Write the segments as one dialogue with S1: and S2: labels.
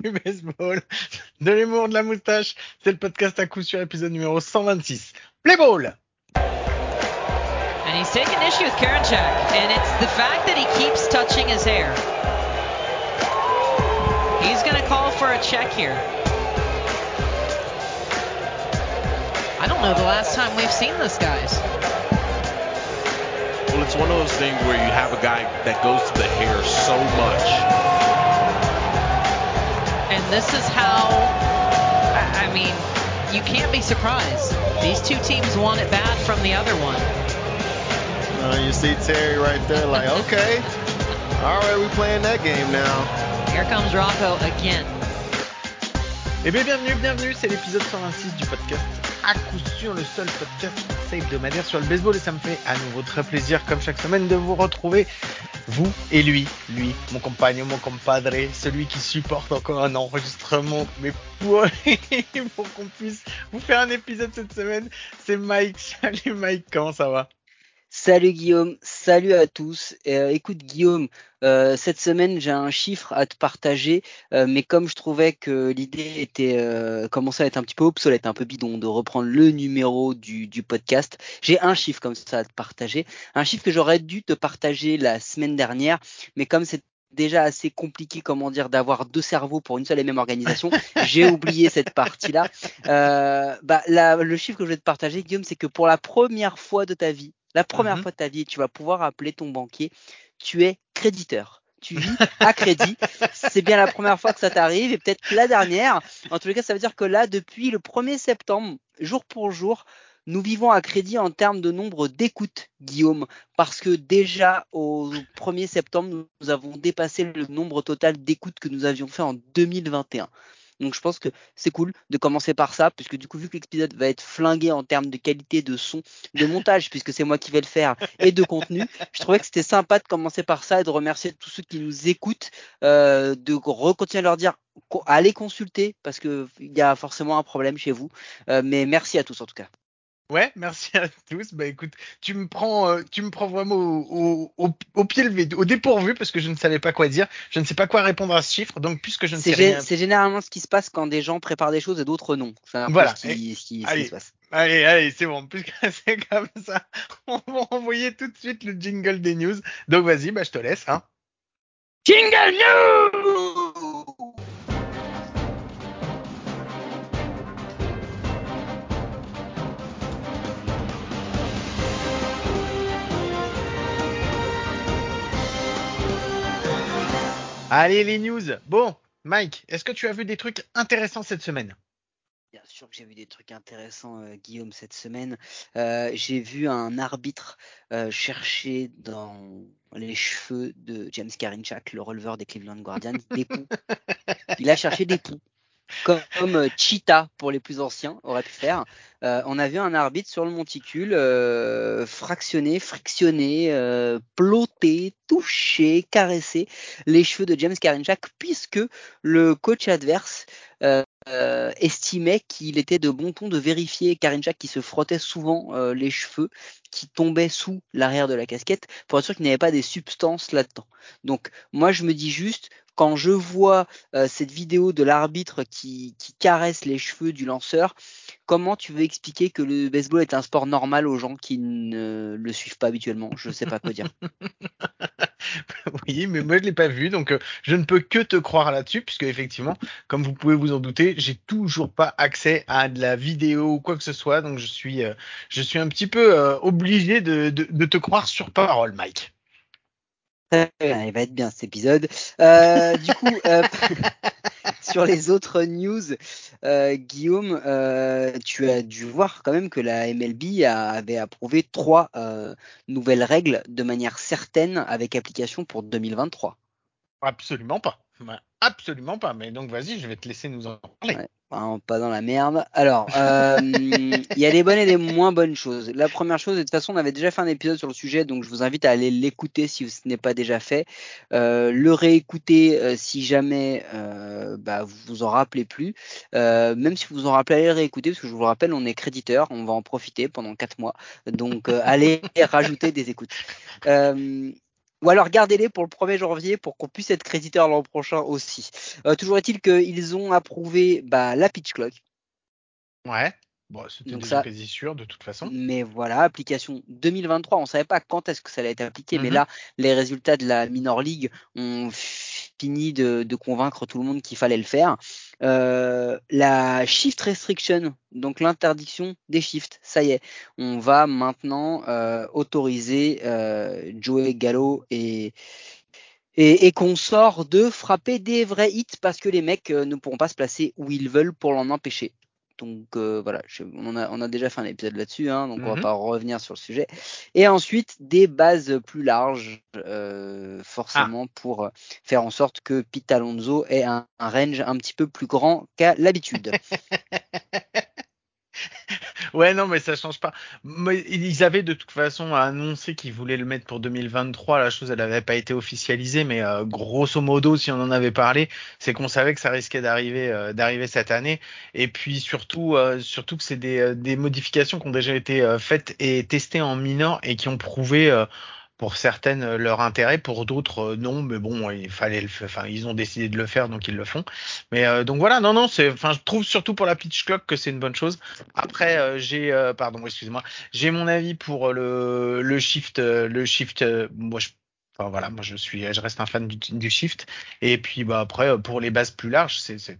S1: du baseball, de l'humour, de la moustache. C'est le podcast à coup sur épisode numéro 126. Play ball!
S2: And he's taking issue with Karinchak, and it's the fact that he keeps touching his hair. He's going to call for a check here. I don't know the last time we've seen this, guys.
S3: Well, it's one of those things where you have a guy that goes to the hair so much.
S2: And this is how, I mean, you can't be surprised. These two teams want it bad from the other one.
S4: Uh, you see Terry right there, like, okay, all right, we playing that game now.
S2: Here comes Rocco again.
S1: Eh bien, bienvenue, bienvenue, c'est l'épisode 126 du podcast. À coup sûr le seul podcast français hebdomadaire sur le baseball et ça me fait à nouveau très plaisir comme chaque semaine de vous retrouver, vous et lui, lui, mon compagnon, mon compadre, celui qui supporte encore un enregistrement, mais pour, pour qu'on puisse vous faire un épisode cette semaine, c'est Mike. Salut Mike, comment ça va?
S5: Salut Guillaume, salut à tous. Euh, écoute Guillaume, euh, cette semaine j'ai un chiffre à te partager, euh, mais comme je trouvais que l'idée était euh, commençait à être un petit peu obsolète, un peu bidon, de reprendre le numéro du, du podcast, j'ai un chiffre comme ça à te partager, un chiffre que j'aurais dû te partager la semaine dernière, mais comme c'est déjà assez compliqué, comment dire, d'avoir deux cerveaux pour une seule et même organisation. J'ai oublié cette partie-là. Euh, bah, la, le chiffre que je vais te partager, Guillaume, c'est que pour la première fois de ta vie, la première
S1: Mhm.
S5: fois de ta vie, tu vas pouvoir appeler ton banquier, tu es créditeur. Tu vis à crédit. C'est bien la première fois que ça t'arrive et peut-être la dernière. En tous les cas, ça veut dire que là, depuis le 1er septembre, jour pour jour, nous vivons à crédit en termes de nombre d'écoutes, Guillaume, parce que déjà au 1er septembre, nous avons dépassé le nombre total d'écoutes que nous avions fait en 2021. Donc je pense que c'est cool de commencer par ça, puisque du coup, vu que l'épisode va être flingué en termes de qualité de son, de montage, puisque c'est moi qui vais le faire, et de contenu, je trouvais que c'était sympa de commencer par ça et de remercier tous ceux qui nous écoutent, euh, de recontinuer à leur dire allez consulter, parce qu'il y a forcément un problème chez vous. Euh, mais merci à tous en tout cas.
S1: Ouais, merci à tous. Bah écoute, tu me prends, euh, tu me prends vraiment au, au, au, au pied levé, au dépourvu parce que je ne savais pas quoi dire. Je ne sais pas quoi répondre à ce chiffre. Donc puisque je ne sais rien,
S5: c'est généralement ce qui se passe quand des gens préparent des choses et d'autres non. C'est un peu
S1: Voilà.
S5: ce qui, ce qui- ce qui
S1: Allez.
S5: se passe.
S1: allez, allez, c'est bon. Puisque c'est comme ça, on va envoyer tout de suite le jingle des news. Donc vas-y, bah je te laisse. Hein. Jingle news. Allez les news. Bon, Mike, est-ce que tu as vu des trucs intéressants cette semaine?
S5: Bien sûr que j'ai vu des trucs intéressants, euh, Guillaume, cette semaine. Euh, j'ai vu un arbitre euh, chercher dans les cheveux de James Karinchak, le releveur des Cleveland Guardians, des poux. Il a cherché des poux. Comme, euh, Cheetah pour les plus anciens aurait pu faire. Euh, on a vu un arbitre sur le monticule euh, fractionner, frictionner, euh, ploter, toucher, caresser les cheveux de James Karinchak puisque le coach adverse euh, estimait qu'il était de bon ton de vérifier Karinchak qui se frottait souvent les cheveux qui tombaient sous l'arrière de la casquette pour être sûr qu'il n'y avait pas des substances là-dedans. Donc moi je me dis juste quand je vois euh, cette vidéo de l'arbitre qui, caresse les cheveux du lanceur, comment tu veux expliquer que le baseball est un sport normal aux gens qui ne le suivent pas habituellement? Je ne sais pas quoi dire.
S1: Oui, mais moi je l'ai pas vu, donc euh, je ne peux que te croire là-dessus, puisque effectivement, comme vous pouvez vous en douter, j'ai toujours pas accès à de la vidéo ou quoi que ce soit, donc je suis, euh, je suis un petit peu obligé de te croire sur parole, Mike.
S5: Il va être bien cet épisode. Euh, du coup, euh, sur les autres news, euh, Guillaume, tu as dû voir quand même que la MLB a- avait approuvé trois nouvelles règles de manière certaine avec application pour 2023.
S1: Absolument pas. Absolument pas. Mais donc vas-y, je vais te laisser nous en parler.
S5: Ouais. Vraiment pas dans la merde. Alors, euh, il y a des bonnes et des moins bonnes choses. La première chose, et de toute façon, on avait déjà fait un épisode sur le sujet, donc je vous invite à aller l'écouter si ce n'est pas déjà fait. Euh, le réécouter euh, si jamais euh, bah, vous vous en rappelez plus. Même si vous vous en rappelez, allez le réécouter, parce que je vous le rappelle, on est créditeur, on va en profiter pendant quatre mois. Donc, allez rajouter des écoutes. Ou alors gardez-les pour le 1er janvier pour qu'on puisse être créditeur l'an prochain aussi. Euh, toujours est-il qu'ils ont approuvé bah, la pitch clock.
S1: Ouais. Bon, c'était déjà
S5: ça-
S1: quasi sûr de toute façon.
S5: Mais voilà, application 2023. On savait pas quand est-ce que ça allait être appliqué, mais
S1: Mhm.
S5: là, les résultats de la minor league ont fini de, convaincre tout le monde qu'il fallait le faire. Euh, la shift restriction, donc l'interdiction des shifts, ça y est, on va maintenant euh, autoriser euh, Joey Gallo et et, et de frapper des vrais hits parce que les mecs ne pourront pas se placer où ils veulent pour l'en empêcher. Donc euh, voilà, je- on, a, on a déjà fait un épisode là-dessus, hein, donc on va
S1: Mhm.
S5: pas revenir sur le sujet. Et ensuite, des bases plus larges, euh, forcément pour faire en sorte que Pete Alonso ait un, un range un petit peu plus grand qu'à l'habitude.
S1: Ouais, non, mais ça change pas. Ils avaient de toute façon annoncé qu'ils voulaient le mettre pour 2023. La chose, elle n'avait pas été officialisée, mais euh, grosso modo, si on en avait parlé, c'est qu'on savait que ça risquait d'arriver, euh, cette année. Et puis surtout, euh, surtout que c'est des, modifications qui ont déjà été faites et testées en minor et qui ont prouvé. Euh, pour certaines euh, leur intérêt, pour d'autres euh, non, mais bon, il fallait le, enfin ils ont décidé de le faire, donc ils le font. Mais euh, donc voilà, non, non, c'est, enfin je trouve surtout pour la pitch clock que c'est une bonne chose. Après, euh, j'ai, euh, pardon, excusez-moi, j'ai mon avis pour le, le shift, euh, le shift. euh, moi, je, enfin voilà, moi je suis, je reste un fan du, du shift. Et puis bah après, euh, pour les bases plus larges, c'est, ça,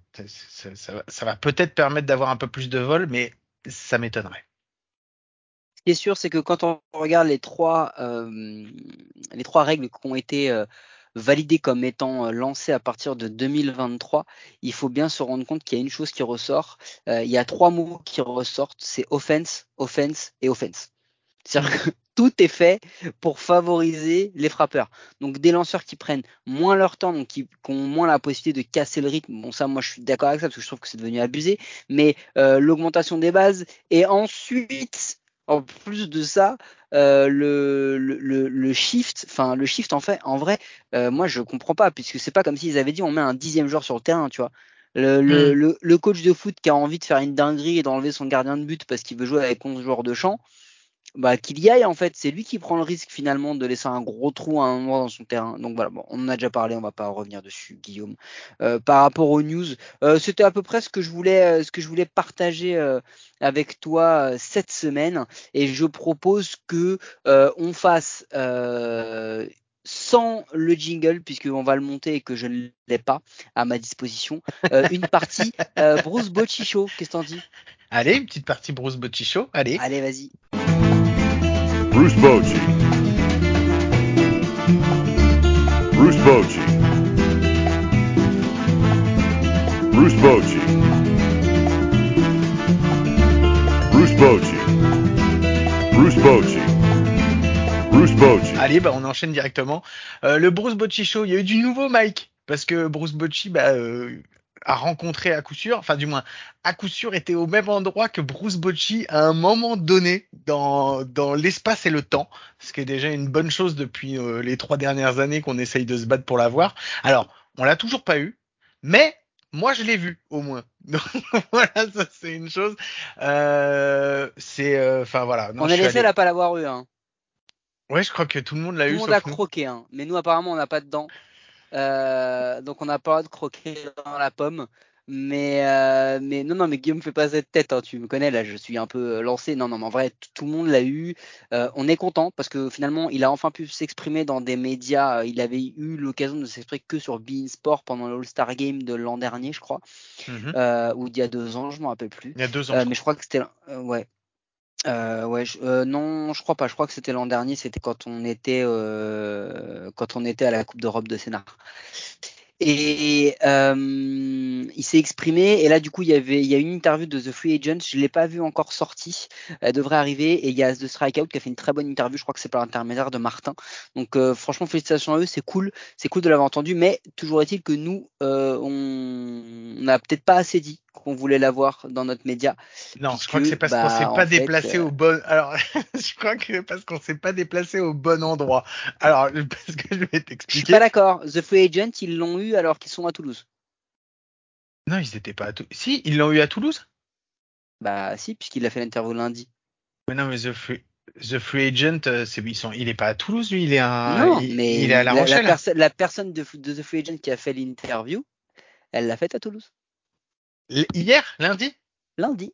S1: ça va peut-être permettre d'avoir un peu plus de vol, mais ça m'étonnerait.
S5: Ce qui est sûr, c'est que quand on regarde les trois, euh, les trois règles qui ont été validées comme étant lancées à partir de 2023, il faut bien se rendre compte qu'il y a une chose qui ressort. Il y a trois mots qui ressortent, c'est offense, offense et offense. C'est-à-dire que tout est fait pour favoriser les frappeurs. Donc des lanceurs qui prennent moins leur temps, donc qui, ont moins la possibilité de casser le rythme. Bon ça, moi je suis d'accord avec ça parce que je trouve que c'est devenu abusé. Mais l'augmentation des bases et ensuite en plus de ça, euh, le, le, le, shift, enfin le shift en fait, en vrai, euh, moi je comprends pas puisque c'est pas comme s'ils avaient dit on met un dixième joueur sur le terrain, tu vois. Le, le,
S1: Mm.
S5: le, le coach de foot qui a envie de faire une dinguerie et d'enlever son gardien de but parce qu'il veut jouer avec 11 joueurs de champ, bah, qu'il y aille en fait. C'est lui qui prend le risque finalement de laisser un gros trou à un moment dans son terrain. Donc voilà, bon, on en a déjà parlé, on va pas revenir dessus, Guillaume. Euh, par rapport aux news, euh, c'était à peu près ce que je voulais, euh, ce que je voulais partager euh, avec toi euh, cette semaine. Et je propose que euh, on fasse euh, sans le jingle, puisqu'on va le monter et que je ne l'ai pas à ma disposition, euh, une partie euh, Bruce Bocci Show. Qu'est-ce que t'en dis?
S1: Allez, une petite partie Bruce Boccicho. Allez.
S5: Allez, vas-y.
S6: Bruce Bochy. Bruce Bochy. Bruce Bochy. Bruce Bochy. Bruce Bochy. Bruce Bochy.
S1: Allez, bah on enchaîne directement. Euh, le Bruce Bocci Show, il y a eu du nouveau Mike parce que Bruce Bocci bah, euh, a rencontré à coup sûr, enfin du moins à coup sûr était au même endroit que Bruce Bocci à un moment donné dans dans l'espace et le temps, ce qui est déjà une bonne chose depuis euh, les trois dernières années qu'on essaye de se battre pour l'avoir. Alors on l'a toujours pas eu, mais moi je l'ai vu au moins. Donc voilà, ça c'est une chose. Euh, c'est euh, enfin voilà. Non,
S5: on est les seuls à pas l'avoir eu. Hein.
S1: Ouais, je crois que tout le monde l'a
S5: Tout
S1: eu
S5: le monde a croqué, hein. mais nous apparemment on n'a pas de dents. Euh, donc on n'a pas le droit de croquer dans la pomme. Mais, euh, mais non, non, mais Guillaume, fais pas cette tête, hein, tu me connais, là je suis un peu euh, lancé. Non, non, mais en vrai, tout le monde l'a eu. Euh, on est content parce que finalement, il a enfin pu s'exprimer dans des médias. Il avait eu l'occasion de s'exprimer que sur Bein Sport pendant le All-Star Game de l'an dernier, je crois, euh, ou d'il y a deux ans, je m'en rappelle plus.
S1: Il y a deux ans.
S5: Mais je crois que c'était ouais. Euh, ouais, euh, non, je crois pas. Je crois que c'était l'an dernier. C'était quand on était euh, quand on était à la Coupe d'Europe de Sénat. Et euh, il s'est exprimé. Et là, du coup, il y avait il y a une interview de The Free Agent. Je l'ai pas vu encore sortie. Elle devrait arriver. Et il y a The Strikeout qui a fait une très bonne interview. Je crois que c'est par l'intermédiaire de Martin. Donc, euh, franchement, félicitations à eux. C'est cool. C'est cool de l'avoir entendu. Mais toujours est-il que nous, euh, on n'a peut-être pas assez dit qu'on voulait l'avoir dans notre média.
S1: Non, je crois que c'est parce qu'on
S5: bah,
S1: s'est pas
S5: fait,
S1: déplacé
S5: euh,
S1: au bon. Alors, je crois que parce qu'on s'est pas déplacé au bon endroit. Alors, parce que je vais
S5: Je suis
S1: t'expliquer.
S5: pas d'accord. The Free Agent, ils l'ont eu alors qu'ils sont à Toulouse.
S1: Non, ils étaient pas à Toulouse. Si, ils l'ont eu à Toulouse?
S5: Bah si, puisqu'il a fait l'interview lundi.
S1: Mais non, mais The Free. The Free Agent, euh, ils sont, il est pas à Toulouse, lui, il est à,
S5: non,
S1: il,
S5: mais
S1: il est à La Rochelle.
S5: perso- la personne de, de The Free Agent qui a fait l'interview, elle l'a faite à Toulouse.
S1: L- Hier, lundi?
S5: Lundi.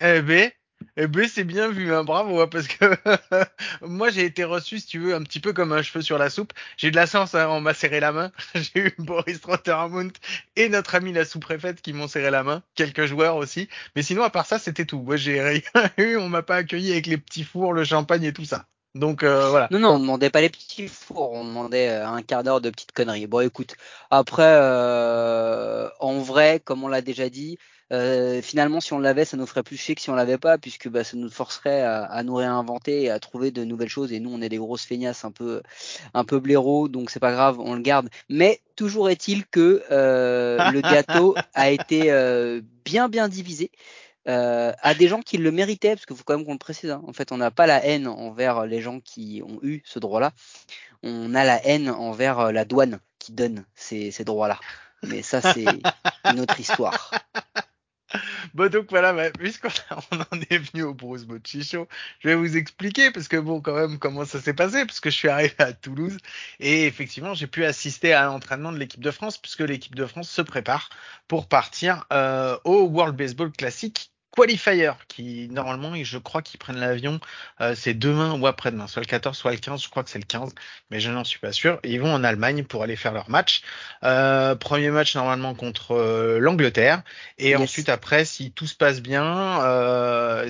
S1: Eh ben, eh ben, c'est bien vu, hein, bravo, hein, parce que moi j'ai été reçu, si tu veux, un petit peu comme un cheveu sur la soupe. J'ai eu de la chance, hein, on m'a serré la main. J'ai eu Boris Trottermund et notre ami la sous-préfète qui m'ont serré la main, quelques joueurs aussi. Mais sinon, à part ça, c'était tout. Moi, j'ai rien eu, on m'a pas accueilli avec les petits fours, le champagne et tout ça. Donc euh, voilà.
S5: Non, non, on demandait pas les petits fours, on demandait euh, un quart d'heure de petites conneries. Bon, écoute, après, euh, en vrai, comme on l'a déjà dit, euh, finalement, si on l'avait, ça nous ferait plus chier que si on l'avait pas, puisque bah, ça nous forcerait à, à nous réinventer et à trouver de nouvelles choses. Et nous, on est des grosses feignasses un peu, un peu blaireaux, donc c'est pas grave, on le garde. Mais toujours est-il que euh, le gâteau a été euh, bien, bien divisé. À des gens qui le méritaient, parce qu'il faut quand même qu'on le précise. hein. En fait, on n'a pas la haine envers les gens qui ont eu ce droit-là. On a la haine envers la douane qui donne ces, ces droits-là. Mais ça, c'est une autre histoire.
S1: Bon donc voilà, bah, puisqu'on on en est venu au Bruce Bocci Show, je vais vous expliquer parce que bon quand même comment ça s'est passé parce que je suis arrivé à Toulouse et effectivement j'ai pu assister à l'entraînement de l'équipe de France puisque l'équipe de France se prépare pour partir euh, au World Baseball Classic Qualifier qui normalement je crois qu'ils prennent l'avion euh, c'est demain ou après-demain soit le 14 soit le 15 je crois que c'est le 15 mais je n'en suis pas sûr ils vont en Allemagne pour aller faire leur match euh, premier match normalement contre euh, l'Angleterre et
S5: Yes.
S1: ensuite après si tout se passe bien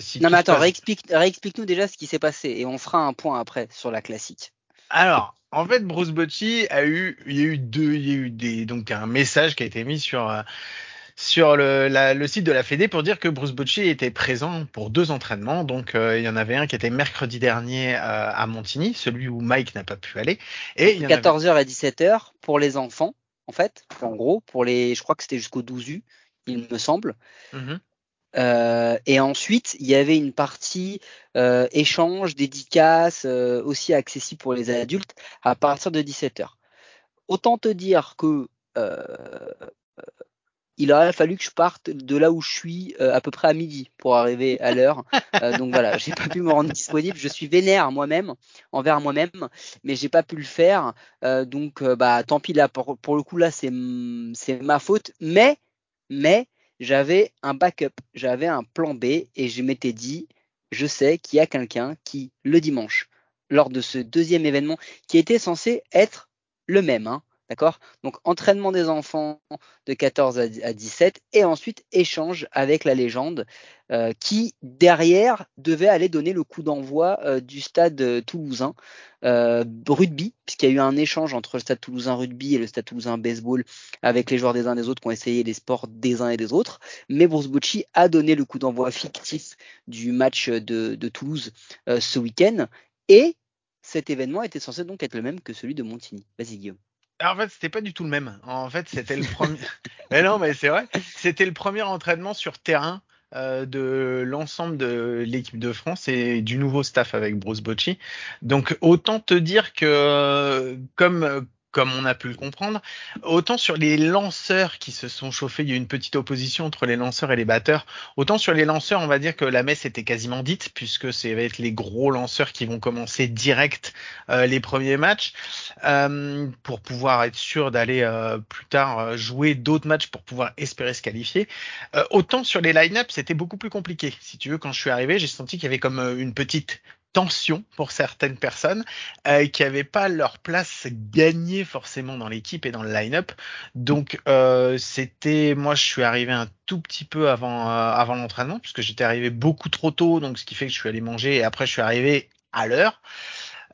S1: si
S5: Non,
S1: tout
S5: mais attends,
S1: passe-
S5: réexplique, réexplique-nous déjà ce qui s'est passé et on fera un point après sur la classique.
S1: Alors, en fait, Bruce Bocci a eu, il y a eu deux, il y a eu des, donc un message qui a été mis sur sur le, la- le site de la Fédé pour dire que Bruce Bocci était présent pour deux entraînements. Donc, euh, il y en avait un qui était mercredi dernier euh, à Montigny, celui où Mike n'a pas pu aller, et il y en avait
S5: 14h et 17h pour les enfants, en fait. En gros, pour les, je crois que c'était jusqu'au 12 U, il me semble.
S1: Mhm.
S5: Euh, et ensuite, il y avait une partie échange, dédicace, aussi accessible pour les adultes à partir de 17h. Autant te dire que il aurait fallu que je parte de là où je suis euh, à peu près à midi pour arriver à l'heure. Euh, donc voilà, j'ai pas pu me rendre disponible. Je suis vénère moi-même, envers moi-même, mais j'ai pas pu le faire. Euh, donc bah tant pis là pour, pour le coup là c'est ma faute. Mais mais j'avais un backup, j'avais un plan B et je m'étais dit, je sais qu'il y a quelqu'un qui, le dimanche, lors de ce deuxième événement, qui était censé être le même, hein, d'accord? Donc entraînement des enfants de 14 à à 17 et ensuite échange avec la légende euh, qui, derrière, devait aller donner le coup d'envoi euh, du stade euh, toulousain rugby, puisqu'il y a eu un échange entre le stade toulousain rugby et le stade toulousain baseball avec les joueurs des uns des autres qui ont essayé les sports des uns et des autres. Mais Bruce Bocci a donné le coup d'envoi fictif du match de, de Toulouse ce week-end. Et cet événement était censé donc être le même que celui de Montigny. Vas-y Guillaume.
S1: Alors, en fait, c'était pas du tout le même. En fait, c'était le premier. mais non, mais c'est vrai. C'était le premier entraînement sur terrain euh, de l'ensemble de l'équipe de France et du nouveau staff avec Bruce Bocci. Donc, autant te dire que, comme comme on a pu le comprendre, autant sur les lanceurs qui se sont chauffés, il y a eu une petite opposition entre les lanceurs et les batteurs. Autant sur les lanceurs, on va dire que la messe était quasiment dite, puisque c'est va les gros lanceurs qui vont commencer direct euh, les premiers matchs euh, pour pouvoir être sûr d'aller euh, plus tard jouer d'autres matchs pour pouvoir espérer se qualifier. Autant sur les line-up, c'était beaucoup plus compliqué. Si tu veux, quand je suis arrivé, j'ai senti qu'il y avait comme une petite tension pour certaines personnes euh, qui n'avaient pas leur place gagnée forcément dans l'équipe et dans le line-up. Donc euh, c'était, moi je suis arrivé un tout petit peu avant euh, avant l'entraînement puisque j'étais arrivé beaucoup trop tôt, donc ce qui fait que je suis allé manger et après je suis arrivé à l'heure.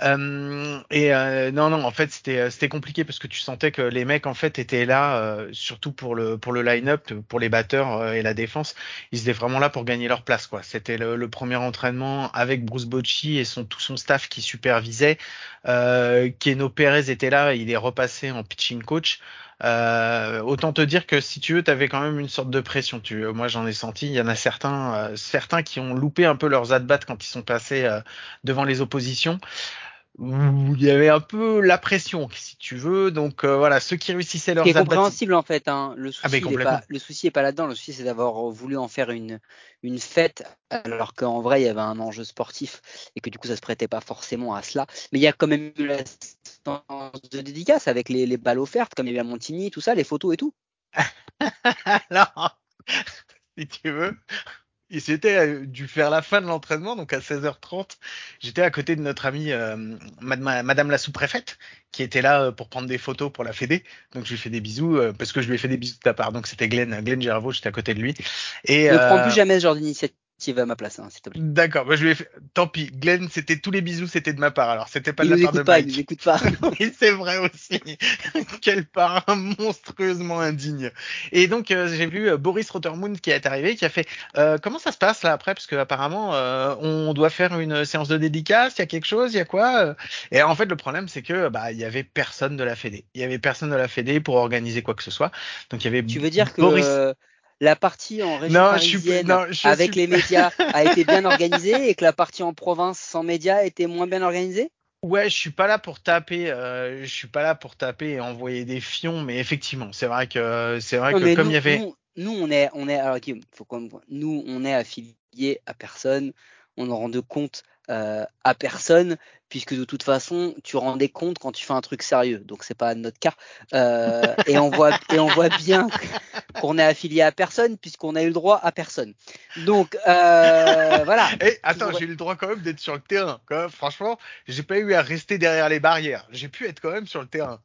S1: Euh, et euh, non, non, en fait, c'était c'était compliqué parce que tu sentais que les mecs en fait étaient là, euh, surtout pour le pour le line-up, pour les batteurs euh, et la défense, ils étaient vraiment là pour gagner leur place, quoi. C'était le, le premier entraînement avec Bruce Bocci et son tout son staff qui supervisait. Euh, Keno Perez était là, il est repassé en pitching coach. Euh, autant te dire que si tu veux, tu avais quand même une sorte de pression. Tu, moi, j'en ai senti. Il y en a certains, euh, certains qui ont loupé un peu leurs at bats quand ils sont passés euh, devant les oppositions. Où il y avait un peu la pression, si tu veux. Donc euh, voilà, ceux qui réussissaient leurs
S5: C'est
S1: abattis-
S5: compréhensible en fait. Hein. Le souci,
S1: Ah, mais
S5: il est
S1: complètement.
S5: pas, le souci est pas là-dedans. Le souci, c'est d'avoir voulu en faire une, une fête, alors qu'en vrai, il y avait un enjeu sportif et que du coup, ça se prêtait pas forcément à cela. Mais il y a quand même eu la séance de dédicace avec les, les balles offertes, comme il y a eu à Montigny, tout ça, les photos et tout.
S1: Alors, si tu veux, il s'était euh, dû faire la fin de l'entraînement, donc à 16h30, j'étais à côté de notre amie euh, madame, madame la sous-préfète, qui était là euh, pour prendre des photos pour la Fédé. Donc je lui fais des bisous, euh, parce que je lui ai fait des bisous de ta part. Donc c'était Glenn, Glenn Gervaux, j'étais à côté de lui. Et,
S5: Ne prends plus jamais ce genre d'initiative à ma place, hein, s'il te plaît.
S1: D'accord, moi je lui ai fait... Tant pis, Glenn, c'était tous les bisous, c'était de ma part. Alors c'était pas
S5: Il
S1: de la part de
S5: pas, il
S1: Mike.
S5: nous écoute pas.
S1: Oui, c'est vrai aussi. Quel parrain monstrueusement indigne. Et donc euh, j'ai vu euh, Boris Rottermund qui est arrivé, qui a fait euh, comment ça se passe là après? Parce que apparemment on doit faire une séance de dédicace, il y a quelque chose, il y a quoi Et en fait le problème c'est que bah il y avait personne de la Fédé. Il y avait personne de la Fédé pour organiser quoi que ce soit. Donc il y avait
S5: Tu veux dire que
S1: Boris
S5: euh, la partie en région
S1: Non, je suis-
S5: parisienne
S1: non, je
S5: avec
S1: suis-
S5: les médias a été bien organisée et que la partie en province sans médias était moins bien organisée?
S1: Ouais, je suis pas là pour taper, euh, je suis pas là pour taper et envoyer des fions, mais effectivement, c'est vrai que c'est vrai
S5: Non,
S1: que comme
S5: nous,
S1: il y avait
S5: nous, nous, on est, on est, alors, faut qu'on- nous, on est affilié à personne, on ne rend de compte euh, à personne, puisque de toute façon, tu rends des comptes quand tu fais un truc sérieux, donc c'est pas notre cas. Euh, et on voit, et on voit bien qu'on est affilié à personne, puisqu'on a eu le droit à personne. Donc euh, voilà.
S1: Eh, attends, j'ai eu le droit quand même d'être sur le terrain. Quand même, franchement, j'ai pas eu à rester derrière les barrières. J'ai pu être quand même sur le terrain.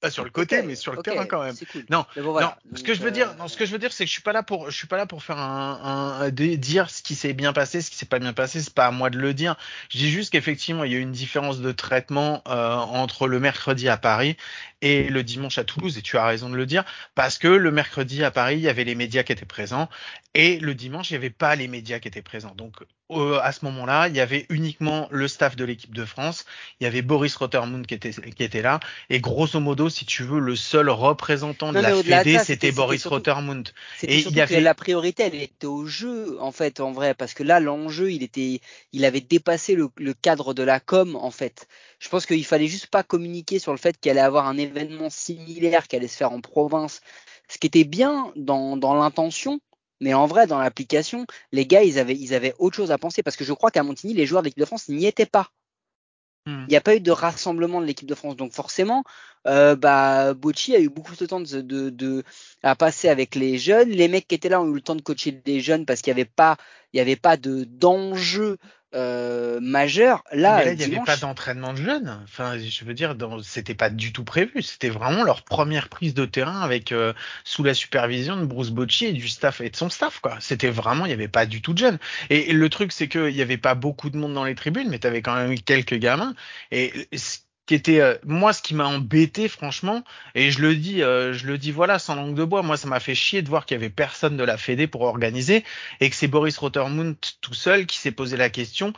S1: Pas sur le côté, mais sur le terrain quand même.
S5: Cool.
S1: Non,
S5: Mais bon, voilà.
S1: non, ce que je veux dire,
S5: euh,
S1: non, ce que je veux dire, c'est que je suis pas là pour, je suis pas là pour faire un, dire ce qui s'est bien passé, ce qui s'est pas bien passé. C'est pas à moi de le dire. Je dis juste qu'effectivement, il y a eu une différence de traitement euh, entre le mercredi à Paris et le dimanche à Toulouse. Et tu as raison de le dire, parce que le mercredi à Paris, il y avait les médias qui étaient présents, et le dimanche, il y avait pas les médias qui étaient présents. Donc euh, à ce moment-là, il y avait uniquement le staff de l'équipe de France. Il y avait Boris Rottermund qui était qui était là. Et grosso modo, si tu veux, le seul représentant de
S5: Non,
S1: la Fédé, c'était Boris
S5: surtout-
S1: Rottermund. Et il y avait-
S5: la priorité, elle était au jeu, en fait, en vrai, parce que là, l'enjeu, il était, il avait dépassé le, le cadre de la com, en fait. Je pense qu'il fallait juste pas communiquer sur le fait qu'il allait avoir un événement similaire qui allait se faire en province, ce qui était bien dans, dans l'intention, mais en vrai, dans l'application, les gars, ils avaient, ils avaient autre chose à penser, parce que je crois qu'à Montigny, les joueurs de l'équipe de France n'y étaient pas.
S1: Hmm.
S5: Il n'y a pas eu de rassemblement de l'équipe de France, donc forcément, euh, bah, Bocci a eu beaucoup de temps de, de, de- à passer avec les jeunes. Les mecs qui étaient là ont eu le temps de coacher des jeunes parce qu'il n'y avait pas, il y avait pas de d'enjeu euh, majeur. Là,
S1: mais là, il n'y avait pas d'entraînement de jeunes. Enfin, je veux dire, dans... c'était pas du tout prévu. C'était vraiment leur première prise de terrain avec euh, sous la supervision de Bruce Bocci et du staff et de son staff, quoi. C'était vraiment, il n'y avait pas du tout de jeunes. Et le truc, c'est qu'il n'y avait pas beaucoup de monde dans les tribunes, mais tu avais quand même quelques gamins. Et ce qui était, euh, moi, ce qui m'a embêté, franchement, et je le dis, euh, je le dis, voilà, sans langue de bois, moi, ça m'a fait chier de voir qu'il y avait personne de la Fédé pour organiser et que c'est Boris Rottermund tout seul qui s'est posé la question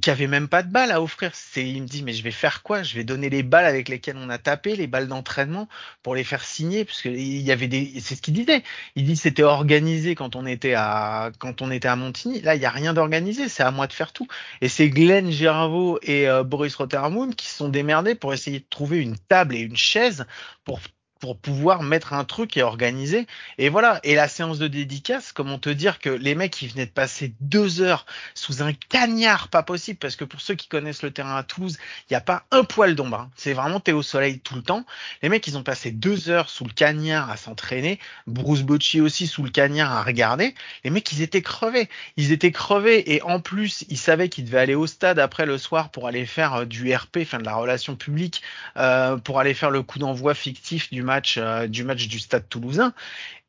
S1: qui avait même pas de balles à offrir. C'est, il me dit, mais je vais faire quoi? Je vais donner les balles avec lesquelles on a tapé, les balles d'entraînement, pour les faire signer, parce il y avait des, c'est ce qu'il disait. Il dit, c'était organisé quand on était à, quand on était à Montigny. Là, il y a rien d'organisé. C'est à moi de faire tout. Et c'est Glenn Giravo et euh, Boris Rottermund qui se sont démerdés pour essayer de trouver une table et une chaise pour pour pouvoir mettre un truc et organiser. Et voilà. Et la séance de dédicace, comment te dire que les mecs, ils venaient de passer deux heures sous un cagnard pas possible, parce que pour ceux qui connaissent le terrain à Toulouse, il n'y a pas un poil d'ombre. hein. C'est vraiment t'es au soleil tout le temps. Les mecs, ils ont passé deux heures sous le cagnard à s'entraîner. Bruce Bocci aussi sous le cagnard à regarder. Les mecs, ils étaient crevés. Ils étaient crevés et en plus, ils savaient qu'ils devaient aller au stade après le soir pour aller faire euh, du RP, enfin de la relation publique, euh, pour aller faire le coup d'envoi fictif du match, euh, du match du stade toulousain.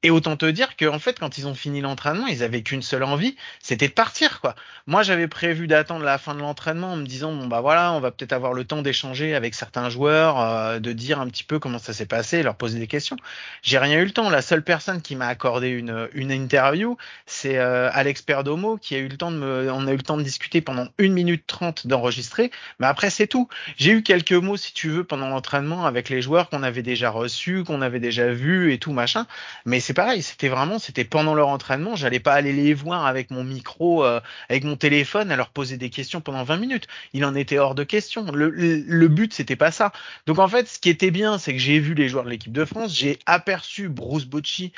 S1: Et autant te dire que en fait, quand ils ont fini l'entraînement, ils avaient qu'une seule envie, c'était de partir. Moi, j'avais prévu d'attendre la fin de l'entraînement en me disant bon bah voilà, on va peut-être avoir le temps d'échanger avec certains joueurs, euh, de dire un petit peu comment ça s'est passé, leur poser des questions. J'ai rien eu le temps. La seule personne qui m'a accordé une une interview, c'est euh, Alex Perdomo qui a eu le temps de me, on a eu le temps de discuter pendant une minute trente d'enregistrer. Mais après, c'est tout. J'ai eu quelques mots, si tu veux, pendant l'entraînement avec les joueurs qu'on avait déjà reçus, qu'on avait déjà vus et tout machin. Mais c'est pareil, c'était vraiment, c'était pendant leur entraînement, j'allais pas aller les voir avec mon micro, euh, avec mon téléphone, à leur poser des questions pendant 20 minutes. Il en était hors de question. Le, le, but, c'était pas ça. Donc en fait, ce qui était bien, c'est que j'ai vu les joueurs de l'équipe de France, j'ai aperçu Bruce Bocci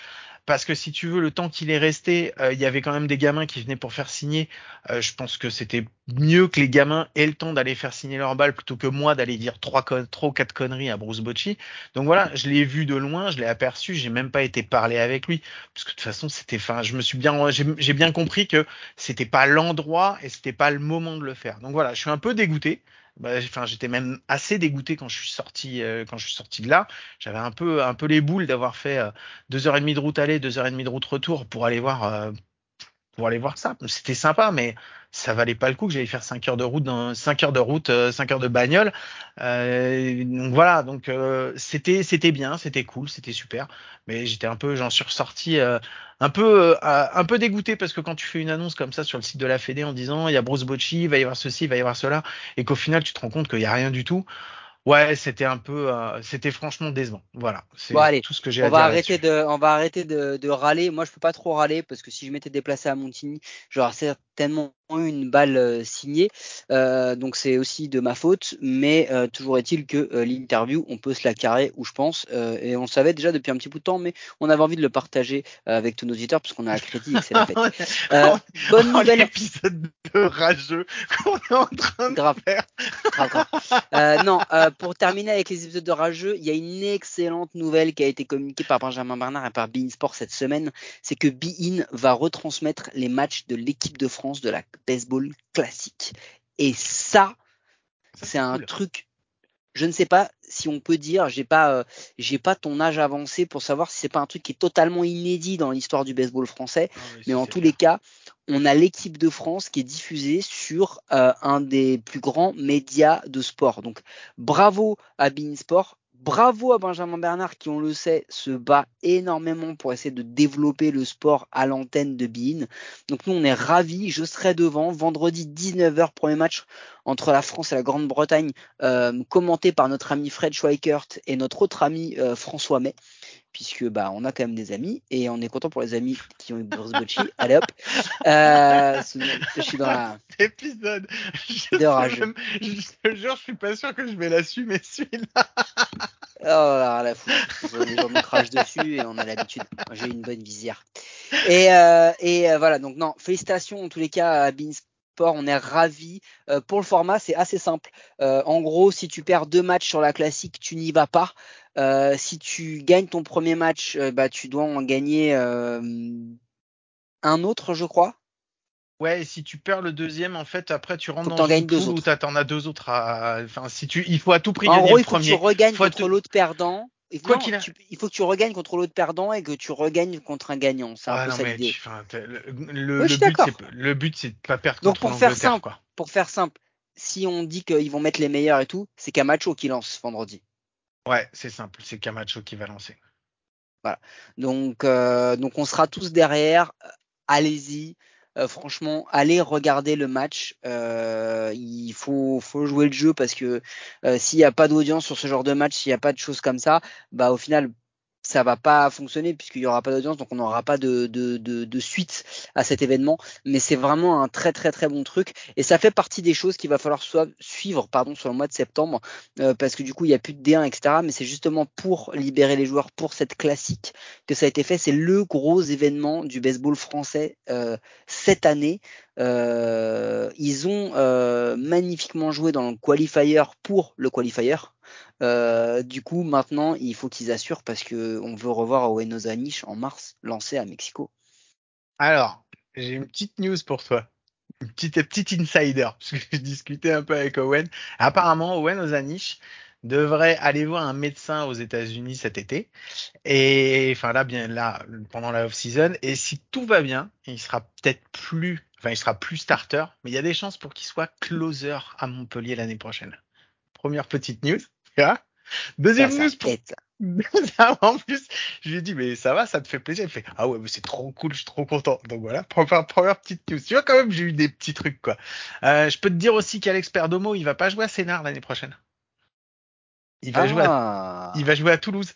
S1: parce que si tu veux, le temps qu'il est resté, euh, il y avait quand même des gamins qui venaient pour faire signer. Euh, je pense que c'était mieux que les gamins aient le temps d'aller faire signer leur balle plutôt que moi d'aller dire trois, trois ou quatre conneries à Bruce Bocci. Donc voilà, je l'ai vu de loin, je l'ai aperçu, j'ai même pas été parler avec lui parce que de toute façon c'était, enfin, je me suis bien, j'ai bien compris que c'était pas l'endroit et c'était pas le moment de le faire. Donc voilà, je suis un peu dégoûté. Bah, enfin, j'étais même assez dégoûté quand je suis sorti, euh, quand je suis sorti de là. J'avais un peu, un peu les boules d'avoir fait euh, deux heures et demie de route aller, deux heures et demie de route retour pour aller voir, euh, pour aller voir ça. C'était sympa, mais ça valait pas le coup que j'allais faire 5 heures de route dans 5 heures de route, 5 heures de bagnole. Euh, donc voilà, donc euh, c'était c'était bien, c'était cool, c'était super, mais j'étais un peu j'en suis ressorti euh, un peu un peu dégoûté parce que quand tu fais une annonce comme ça sur le site de la Fédé en disant il y a Bruce Bocci, il va y avoir ceci, il va y avoir cela et qu'au final tu te rends compte qu'il y a rien du tout. Ouais, c'était un peu, euh, c'était franchement décevant. Voilà, c'est
S5: Bon,
S1: tout ce que j'ai
S5: On
S1: à
S5: va
S1: dire.
S5: arrêter
S1: là-dessus.
S5: de, on va arrêter de, de râler. Moi, je peux pas trop râler parce que si je m'étais déplacé à Montigny, j'aurais certainement une balle euh, signée. Euh, donc c'est aussi de ma faute. Mais euh, toujours est-il que euh, l'interview, on peut se la carrer où je pense. Euh, et on le savait déjà depuis un petit bout de temps, mais on avait envie de le partager euh, avec tous nos auditeurs parce qu'on a un crédit et que c'est la fête. Bonne nouvelle.
S1: l'épisode de rageux qu'on est en train de
S5: Grave.
S1: faire.
S5: Grave, grave. Euh, non, euh, pour terminer avec les épisodes de rageux, il y a une excellente nouvelle qui a été communiquée par Benjamin Bernard et par Bein Sport cette semaine. C'est que Bein va retransmettre les matchs de l'équipe de France de la baseball classique. Et ça,
S1: Ça,
S5: c'est un
S1: cool.
S5: truc. Je ne sais pas si on peut dire, j'ai pas, euh, j'ai pas ton âge avancé pour savoir si c'est pas un truc qui est totalement inédit dans l'histoire du baseball français.
S1: Ah oui,
S5: Mais en tous
S1: clair.
S5: les cas, on a l'équipe de France qui est diffusée sur euh, un des plus grands médias de sport. Donc bravo à Bein Sport. Bravo à Benjamin Bernard qui, on le sait, se bat énormément pour essayer de développer le sport à l'antenne de Bein. Donc nous, on est ravis. Je serai devant vendredi 19h, premier match entre la France et la Grande-Bretagne, euh, commenté par notre ami Fred Schweikert et notre autre ami euh, François May puisque bah on a quand même des amis et on est content pour les amis qui ont eu Bruce Bocci. Allez hop, euh, je suis dans la
S1: épisode. Je, même- je te jure, je suis pas sûr que je vais l'assumer celui-là.
S5: oh là la foutre. Les gens nous crachent dessus et on a l'habitude. J'ai une bonne visière. Et euh, et euh, voilà donc non félicitations en tous les cas à Bein Sport. On est ravis. Euh, pour le format, c'est assez simple. Euh, en gros, si tu perds deux matchs sur la classique, tu n'y vas pas. Euh, si tu gagnes ton premier match, euh, bah tu dois en gagner un autre, je crois.
S1: Ouais, et si tu perds le deuxième, en fait, après tu rentres
S5: Faut
S1: dans une
S5: deux
S1: poule où t'en as deux autres. À... Enfin, si tu, il faut à tout prix
S5: En
S1: gagner
S5: gros,
S1: le
S5: il faut que tu regagnes
S1: Faut
S5: contre l'autre perdant. Et
S1: Quoi qu'il a-
S5: il faut que tu regagnes contre l'autre perdant et que tu regagnes contre un gagnant. C'est un
S1: Ouais,
S5: peu
S1: non,
S5: ça
S1: mais
S5: l'idée.
S1: tu- enfin, le, but, c'est le but, c'est de pas perdre
S5: Donc,
S1: contre
S5: pour faire simple,
S1: quoi.
S5: Pour faire simple, si on dit qu'ils vont mettre les meilleurs et tout, c'est Camacho qui lance vendredi.
S1: Ouais, c'est simple, c'est Camacho qui va lancer.
S5: Donc, euh, donc on sera tous derrière. Allez-y. Euh, franchement, allez regarder le match. Euh, il faut, faut jouer le jeu parce que euh, s'il n'y a pas d'audience sur ce genre de match, s'il n'y a pas de choses comme ça, bah au final, ça va pas fonctionner puisqu'il y aura pas d'audience, donc on n'aura pas de, de, de, de suite à cet événement. Mais c'est vraiment un très très très bon truc et ça fait partie des choses qu'il va falloir suivre pardon sur le mois de septembre euh, parce que du coup il y a plus de D1 etc. Mais c'est justement pour libérer les joueurs pour cette classique que ça a été fait. C'est le gros événement du baseball français euh, cette année. Euh, ils ont euh, magnifiquement joué dans le qualifier pour le qualifier. Euh, du coup, maintenant, il faut qu'ils assurent parce que on veut revoir Owen Ozanish en mars lancé à Mexico.
S1: Alors, j'ai une petite news pour toi. Une petite, insider, parce que j'ai discuté un peu avec Owen. Apparemment, Owen Ozanish devrait aller voir un médecin aux États-Unis cet été. Et enfin là, bien là, pendant la off-season. Et si tout va bien, il sera peut-être plus, enfin, il sera plus starter, mais il y a des chances pour qu'il soit closer à Montpellier l'année prochaine. Première petite news. Vois. Deuxième news pour en plus, je lui ai dit, mais ça va, ça te fait plaisir. Il fait, ah ouais, mais c'est trop cool, je suis trop content. Donc voilà, première, première petite news. Tu vois, quand même, j'ai eu des petits trucs, quoi. Euh, je peux te dire aussi qu'Alex Perdomo, il va pas jouer à Sénard l'année prochaine. Il va, jouer à,
S5: Ah.
S1: il va jouer à Toulouse.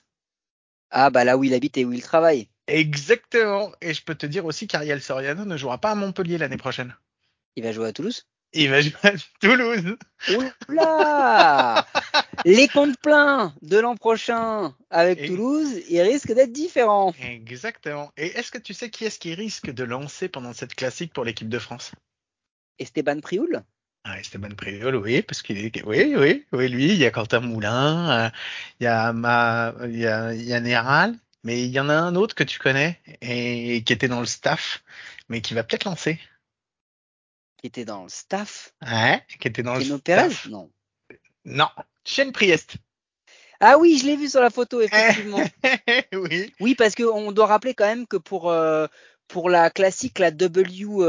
S5: Ah, bah là où il habite et où il travaille.
S1: Exactement. Et je peux te dire aussi qu'Ariel Soriano ne jouera pas à Montpellier l'année prochaine.
S5: Il va jouer à Toulouse?
S1: Il va jouer à Toulouse.
S5: Oula Les comptes pleins de l'an prochain avec
S1: Et-
S5: Toulouse, ils risquent d'être différents.
S1: Exactement. Et est-ce que tu sais qui est-ce qui risque de lancer pendant cette classique pour l'équipe de France?
S5: Esteban Prioul
S1: ah, Esteban Priol, oui, parce qu'il est, oui, oui, oui, lui, il y a Quentin Moulin, euh, il y a ma, il y a, il y a Néral, mais il y en a un autre que tu connais et qui était dans le staff, mais qui va peut-être lancer.
S5: Qui était dans le staff.
S1: Ouais, qui était dans
S5: Keno
S1: le
S5: Pérez
S1: staff.
S5: Non.
S1: Non, Shane Priest.
S5: Ah oui, je l'ai vu sur la photo, effectivement.
S1: oui.
S5: oui, parce qu'on doit rappeler quand même que pour, euh, pour la classique, la WBSC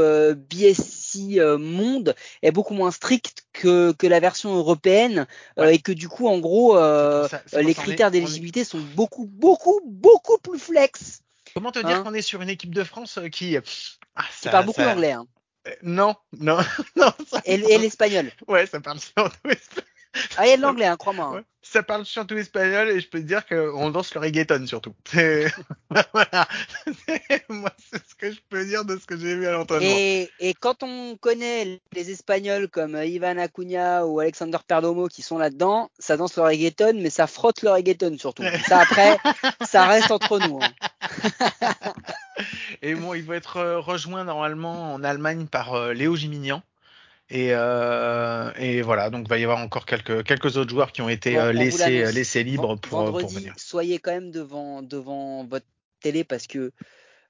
S5: euh, Monde est beaucoup moins stricte que, que la version européenne euh, et que du coup, en gros,
S1: ça-
S5: les critères d'éligibilité sont beaucoup, beaucoup, beaucoup plus flex.
S1: Comment te dire
S5: Hein
S1: qu'on est sur une équipe de France qui, ah, ça-
S5: parles beaucoup
S1: ça-
S5: l'anglais hein.
S1: Non, non, non. Ça,
S5: et, et l'espagnol.
S1: Ouais, ça parle surtout espagnol.
S5: Ah, il y a de l'anglais, hein, crois-moi. hein.
S1: Ouais, ça parle surtout espagnol et je peux te dire qu'on danse le reggaeton surtout. Voilà. Moi, c'est ce que je peux dire de ce que j'ai vu à l'entraînement.
S5: Et, et quand on connaît les Espagnols comme Ivan Acuna ou Alexander Perdomo qui sont là-dedans, ça danse le reggaeton, mais ça frotte le reggaeton surtout. Ça après, ça reste entre nous. hein.
S1: Et bon, il va être euh, rejoint normalement en Allemagne par euh, Léo Gimignan. Et, euh, et voilà, donc il va y avoir encore quelques, quelques autres joueurs qui ont été
S5: Bon,
S1: laissés, libres pour, venir.
S5: soyez quand même devant, devant votre télé parce que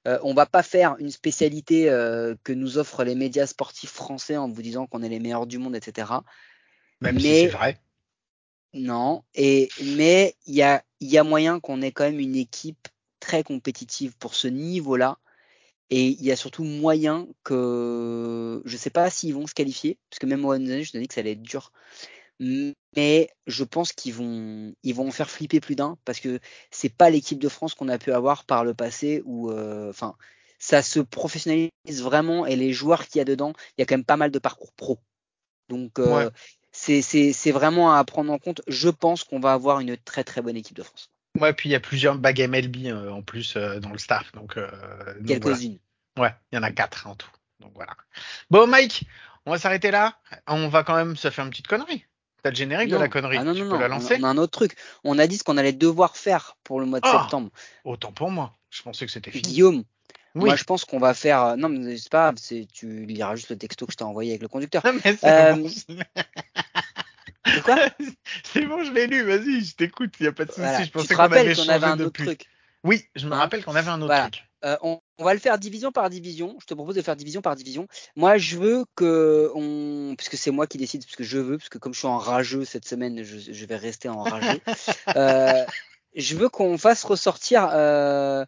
S5: euh, on va pas faire une spécialité euh, que nous offrent les médias sportifs français en vous disant qu'on est les meilleurs du monde, etc.
S1: Même si
S5: mais-
S1: c'est vrai.
S5: Non, et mais il y a, il y a moyen qu'on ait quand même une équipe très compétitive pour ce niveau-là. Et il y a surtout moyen que je sais pas s'ils vont se qualifier, parce que même moi, je te dis que ça allait être dur. Mais je pense qu'ils vont, ils vont en faire flipper plus d'un, parce que c'est pas l'équipe de France qu'on a pu avoir par le passé où, euh, enfin, ça se professionnalise vraiment et les joueurs qu'il y a dedans, il y a quand même pas mal de parcours pro. Donc euh,
S1: Ouais.
S5: c'est c'est c'est vraiment à prendre en compte. Je pense qu'on va avoir une très très bonne équipe de France.
S1: Ouais, puis il y a plusieurs bagues MLB euh, en plus euh, dans le staff. Donc, euh, donc voilà. Ouais, il y en a quatre en tout. Donc voilà. Bon, Mike, on va s'arrêter là. On va quand même se faire une petite connerie. T'as le générique de la connerie.
S5: Ah non,
S1: tu
S5: non,
S1: peux
S5: non,
S1: la
S5: on a-
S1: lancer
S5: on a un autre truc. On a dit ce qu'on allait devoir faire pour le mois de
S1: Ah.
S5: septembre.
S1: Autant pour moi. Je pensais que c'était fini.
S5: Guillaume,
S1: Oui.
S5: moi je pense qu'on va faire. euh, Non, mais c'est pas grave, tu liras juste le texto que je t'ai envoyé avec le conducteur.
S1: Non, mais c'est
S5: Euh,
S1: bon.
S5: De quoi?
S1: C'est bon, je l'ai lu. Vas-y, je t'écoute. Il y a pas de souci.
S5: Voilà.
S1: Je pensais qu'on avait changé
S5: avait un autre truc.
S1: Oui, je me
S5: Hein
S1: rappelle qu'on avait un autre
S5: Voilà.
S1: truc.
S5: Euh, on, on va le faire division par division. Je te propose de faire division par division. Moi, je veux que on, puisque c'est moi qui décide, parce que je veux, parce que comme je suis en rageux cette semaine, je, je vais rester en rageux. Euh, je veux qu'on fasse ressortir euh,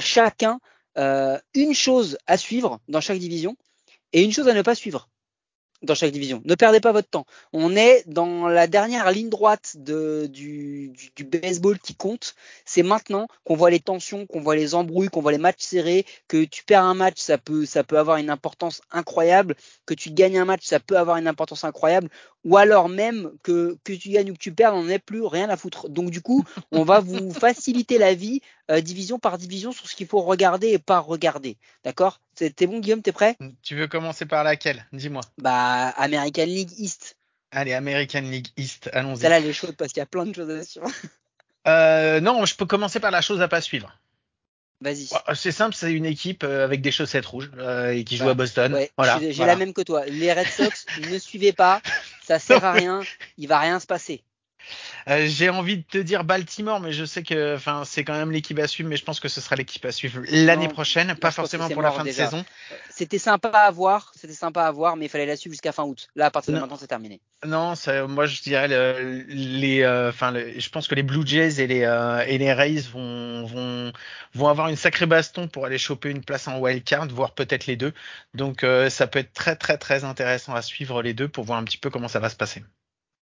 S5: chacun une chose à suivre dans chaque division et une chose à ne pas suivre dans chaque division. Ne perdez pas votre temps. On est dans la dernière ligne droite du, baseball qui compte. C'est maintenant qu'on voit les tensions, qu'on voit les embrouilles, qu'on voit les matchs serrés, que tu perds un match, ça peut avoir une importance incroyable, que tu gagnes un match, ça peut avoir une importance incroyable, ou alors même que, que tu gagnes ou que tu perds, on n'en est plus rien à foutre. Donc du coup, on va vous faciliter la vie euh, division par division sur ce qu'il faut regarder et pas regarder. D'accord? T'es bon Guillaume, t'es prêt?
S1: Tu veux commencer par laquelle? Dis-moi.
S5: Bah American League East.
S1: Allez, American League East, allons-y.
S5: Celle-là, elle est chaude parce qu'il y a plein de choses à suivre.
S1: Euh, non, je peux commencer par la chose à pas suivre.
S5: Vas-y.
S1: Ouais, C'est simple, c'est une équipe euh, avec des chaussettes rouges euh, et qui joue à Boston.
S5: Ouais,
S1: voilà.
S5: j'ai j'ai
S1: voilà.
S5: la même que toi. Les Red Sox, ne suivez pas, ça sert à rien, il va rien se passer.
S1: Euh, J'ai envie de te dire Baltimore, mais je sais que, enfin, c'est quand même l'équipe à suivre, mais je pense que ce sera l'équipe à suivre l'année prochaine, pas forcément pour la fin
S5: déjà.
S1: de saison.
S5: C'était sympa à voir, c'était sympa à voir, mais il fallait la suivre jusqu'à fin août. Là, à partir de
S1: Non.
S5: maintenant, c'est terminé.
S1: Non, ça, moi je dirais le- les, euh, enfin, le- je pense que les Blue Jays et les euh, et les Rays vont vont vont avoir une sacrée baston pour aller choper une place en wild card, voire peut-être les deux. Donc ça peut être très très très intéressant à suivre les deux pour voir un petit peu comment ça va se passer.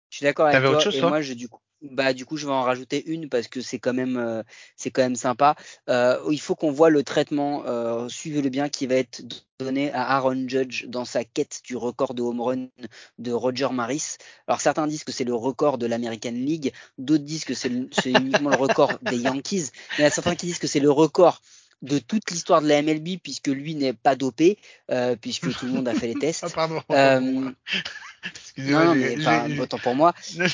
S5: Je suis d'accord avec toi.
S1: autre chose,
S5: et
S1: toi
S5: moi, je, du coup, bah, du coup, je vais en rajouter une parce que c'est quand même, euh, c'est quand même sympa. Euh, il faut qu'on voit le traitement, euh, suivez-le bien, qui va être donné à Aaron Judge dans sa quête du record de home run de Roger Maris. Alors certains disent que c'est le record de l'American League, d'autres disent que c'est le- c'est uniquement le record des Yankees, mais il y a certains qui disent que c'est le record de toute l'histoire de la MLB, puisque lui n'est pas dopé, euh, puisque tout le monde a fait les tests.
S1: Ah, pardon.
S5: Euh,
S1: Excusez-moi.
S5: non, mais pas
S1: j'ai-
S5: autant pour moi.
S1: non,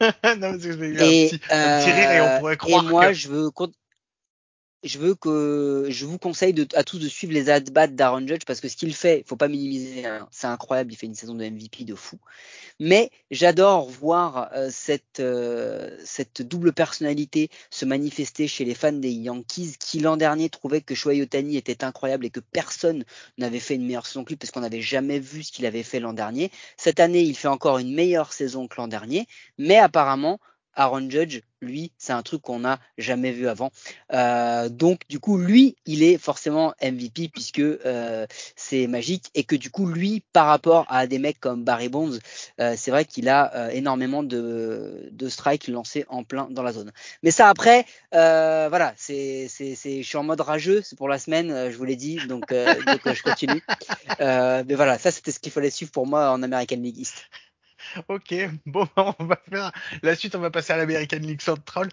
S1: parce que j'ai eu un
S5: Et,
S1: petit, un petit rire et on pourrait
S5: euh,
S1: croire
S5: et moi,
S1: que-
S5: je veux, je veux que je vous conseille de, à tous de suivre les at-bats d'Aaron Judge parce que ce qu'il fait, faut pas minimiser, hein, c'est incroyable, il fait une saison de MVP de fou. Mais j'adore voir euh, cette, euh, cette double personnalité se manifester chez les fans des Yankees qui l'an dernier trouvaient que Shohei Otani était incroyable et que personne n'avait fait une meilleure saison que lui parce qu'on n'avait jamais vu ce qu'il avait fait l'an dernier. Cette année, il fait encore une meilleure saison que l'an dernier, mais apparemment, Aaron Judge, lui, c'est un truc qu'on n'a jamais vu avant. Euh, donc, du coup, lui, il est forcément MVP puisque euh, c'est magique et que du coup, lui, par rapport à des mecs comme Barry Bonds, euh, c'est vrai qu'il a euh, énormément de, de strikes lancés en plein dans la zone. Mais ça, après, euh, voilà, c'est, c'est, c'est, je suis en mode rageux, c'est pour la semaine, euh, je vous l'ai dit, donc, donc je continue. Mais voilà, ça, c'était ce qu'il fallait suivre pour moi en American League East.
S1: Ok, bon, on va faire la suite, on va passer à l'American League Central.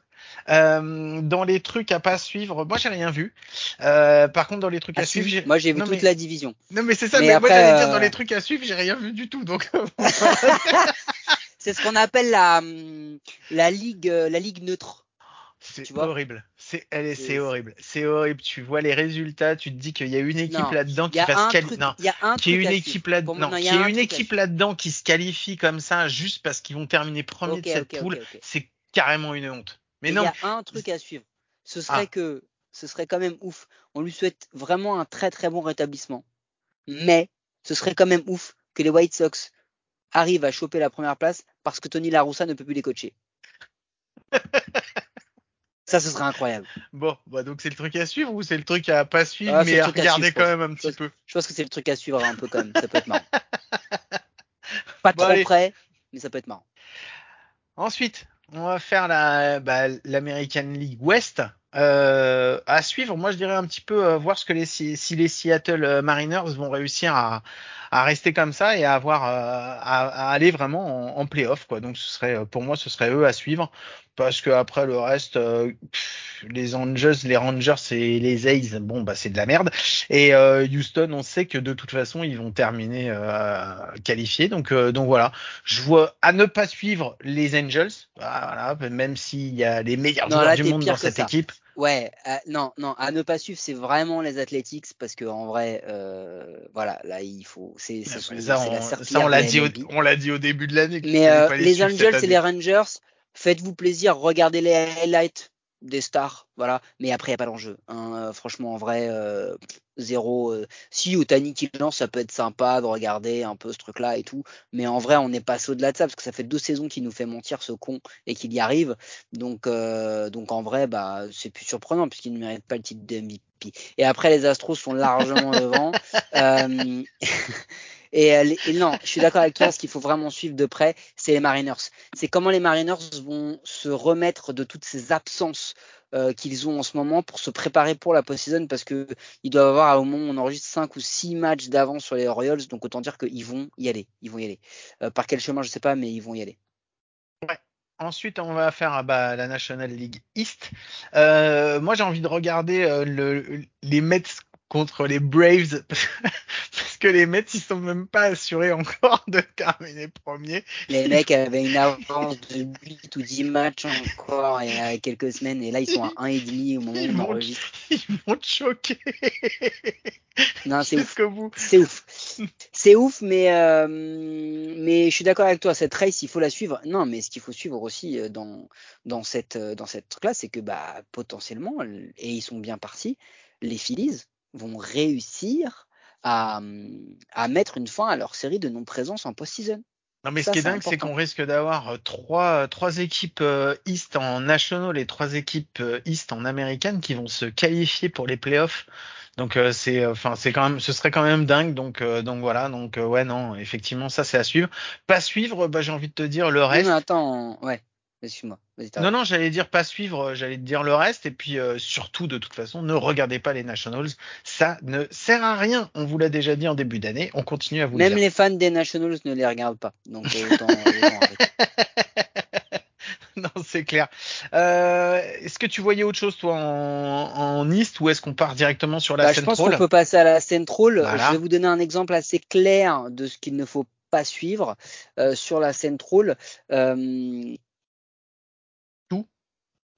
S1: Euh, dans les trucs à pas suivre, moi j'ai rien vu. Euh, par contre, dans les trucs à suivre, j'ai.
S5: moi, j'ai vu
S1: non,
S5: toute
S1: mais...
S5: la division.
S1: Non mais c'est ça,
S5: Mais
S1: mais, moi j'allais dire
S5: euh,
S1: dans les trucs à suivre, j'ai rien vu du tout, donc.
S5: C'est ce qu'on appelle la, hum, la ligue, euh, la ligue neutre.
S1: C'est horrible. C'est, elle horrible. C'est horrible. Tu vois les résultats, tu te dis qu'il y a une équipe là-dedans
S5: Il
S1: qui va se qualifier. Non,
S5: il
S1: une équipe
S5: il
S1: une équipe là-dedans qui se qualifie comme ça juste parce qu'ils vont terminer premier de cette poule, c'est carrément une honte. Mais
S5: il
S1: non,
S5: y a un truc à suivre. Ce serait
S1: Ah.
S5: que ce serait quand même ouf. On lui souhaite vraiment un très très bon rétablissement. Mais ce serait quand même ouf que les White Sox arrivent à choper la première place parce que Tony La Russa ne peut plus les coacher. Ça, ce serait incroyable.
S1: bon, bah donc c'est le truc à suivre ou c'est le truc à pas suivre
S5: Ah,
S1: mais à regarder
S5: suivre,
S1: quand même un petit peu?
S5: Je pense que c'est le truc à suivre un peu quand même. Ça peut être marrant. Pas
S1: Bon,
S5: trop
S1: allez.
S5: près, mais ça peut être marrant.
S1: Ensuite, on va faire la bah, l'American League West. Euh, à suivre, moi je dirais un petit peu euh, voir ce que les si les Seattle euh, Mariners vont réussir à, à rester comme ça et à avoir euh, à, à aller vraiment en, en playoff quoi. Donc ce serait pour moi ce serait eux à suivre parce que après le reste euh, pff, les Angels, les Rangers et les A's bon bah c'est de la merde et euh, Houston on sait que de toute façon ils vont terminer euh, qualifiés donc euh, donc voilà je vois à ne pas suivre les Angels, voilà, même s'il y a les meilleurs
S5: Non,
S1: joueurs
S5: là,
S1: du monde dans cette
S5: ça.
S1: équipe.
S5: Ouais, non, non, à ne pas suivre, c'est vraiment les Athletics parce que en vrai, voilà, là il faut, c'est,
S1: Ça, ça, on l'a dit, au, on l'a dit au début de l'année.
S5: Mais les Angels et les Rangers, faites-vous plaisir, regardez les highlights des stars, voilà. Mais après, il n'y a pas d'enjeu. hein. Euh, franchement, en vrai, euh, zéro. euh, si Otani qui lance, ça peut être sympa de regarder un peu ce truc-là et tout. Mais en vrai, on est passé au-delà de ça parce que ça fait deux saisons qu'il nous fait mentir ce con et qu'il y arrive. Donc, euh, donc en vrai, bah, c'est plus surprenant puisqu'il ne mérite pas le titre de MVP. Et après, les Astros sont largement devant. Euh, et, non, je suis d'accord avec toi. Ce qu'il faut vraiment suivre de près, c'est les Mariners. C'est comment les Mariners vont se remettre de toutes ces absences euh, qu'ils ont en ce moment pour se préparer pour la post-season parce que ils doivent avoir au moment où on enregistre 5 ou 6 matchs d'avance sur les Royals. Donc autant dire qu'ils vont y aller. Ils vont y aller. Euh, par quel chemin, je sais pas, mais ils vont y aller.
S1: Ensuite, on va faire ah bah, la National League East. Moi, j'ai envie de regarder le, les Mets contre les Braves parce que les Mets, ils sont même pas assurés encore de terminer premier.
S5: Les mecs avaient une avance de 8 ou 10 matchs encore il y a quelques semaines et là ils sont à 1,5 au moment où
S1: Ils
S5: on
S1: vont,
S5: enregistre.
S1: ils vont choquer.
S5: Non, c'est ouf. C'est ouf. C'est ouf, mais, euh, mais je suis d'accord avec toi. Cette race, il faut la suivre. Non, mais ce qu'il faut suivre aussi euh, dans, dans cette, euh, dans cette truc-là, c'est que bah, potentiellement, et ils sont bien partis, les Phillies vont réussir à, à mettre une fin à leur série de non-présence en post-season.
S1: Non mais
S5: Ça,
S1: ce qui est dingue, c'est qu'on risque d'avoir euh, trois, trois équipes euh, East en National et trois équipes euh, East en américaine qui vont se qualifier pour les playoffs. Donc euh, c'est, enfin c'est quand même, ce serait quand même dingue. Donc euh, donc voilà, donc euh, ouais non, effectivement ça c'est à suivre. Pas suivre, bah j'ai envie de te dire le reste.
S5: mais attends, ouais, excuse-moi.
S1: Non non, j'allais dire pas suivre, euh, j'allais te dire le reste et puis euh, surtout de toute façon ne regardez pas les Nationals, ça ne sert à rien. On vous l'a déjà dit en début d'année, on continue à vous le
S5: Même
S1: dire.
S5: les fans des Nationals ne les regardent pas. Donc euh, autant,
S1: non, c'est clair. Euh, est-ce que tu voyais autre chose, toi, en, en East, ou est-ce qu'on part directement sur la
S5: Bah, je pense
S1: Central
S5: qu'on peut passer à la Central.
S1: Voilà.
S5: Je vais vous donner un exemple assez clair de ce qu'il ne faut pas suivre euh, sur la Central. Euh,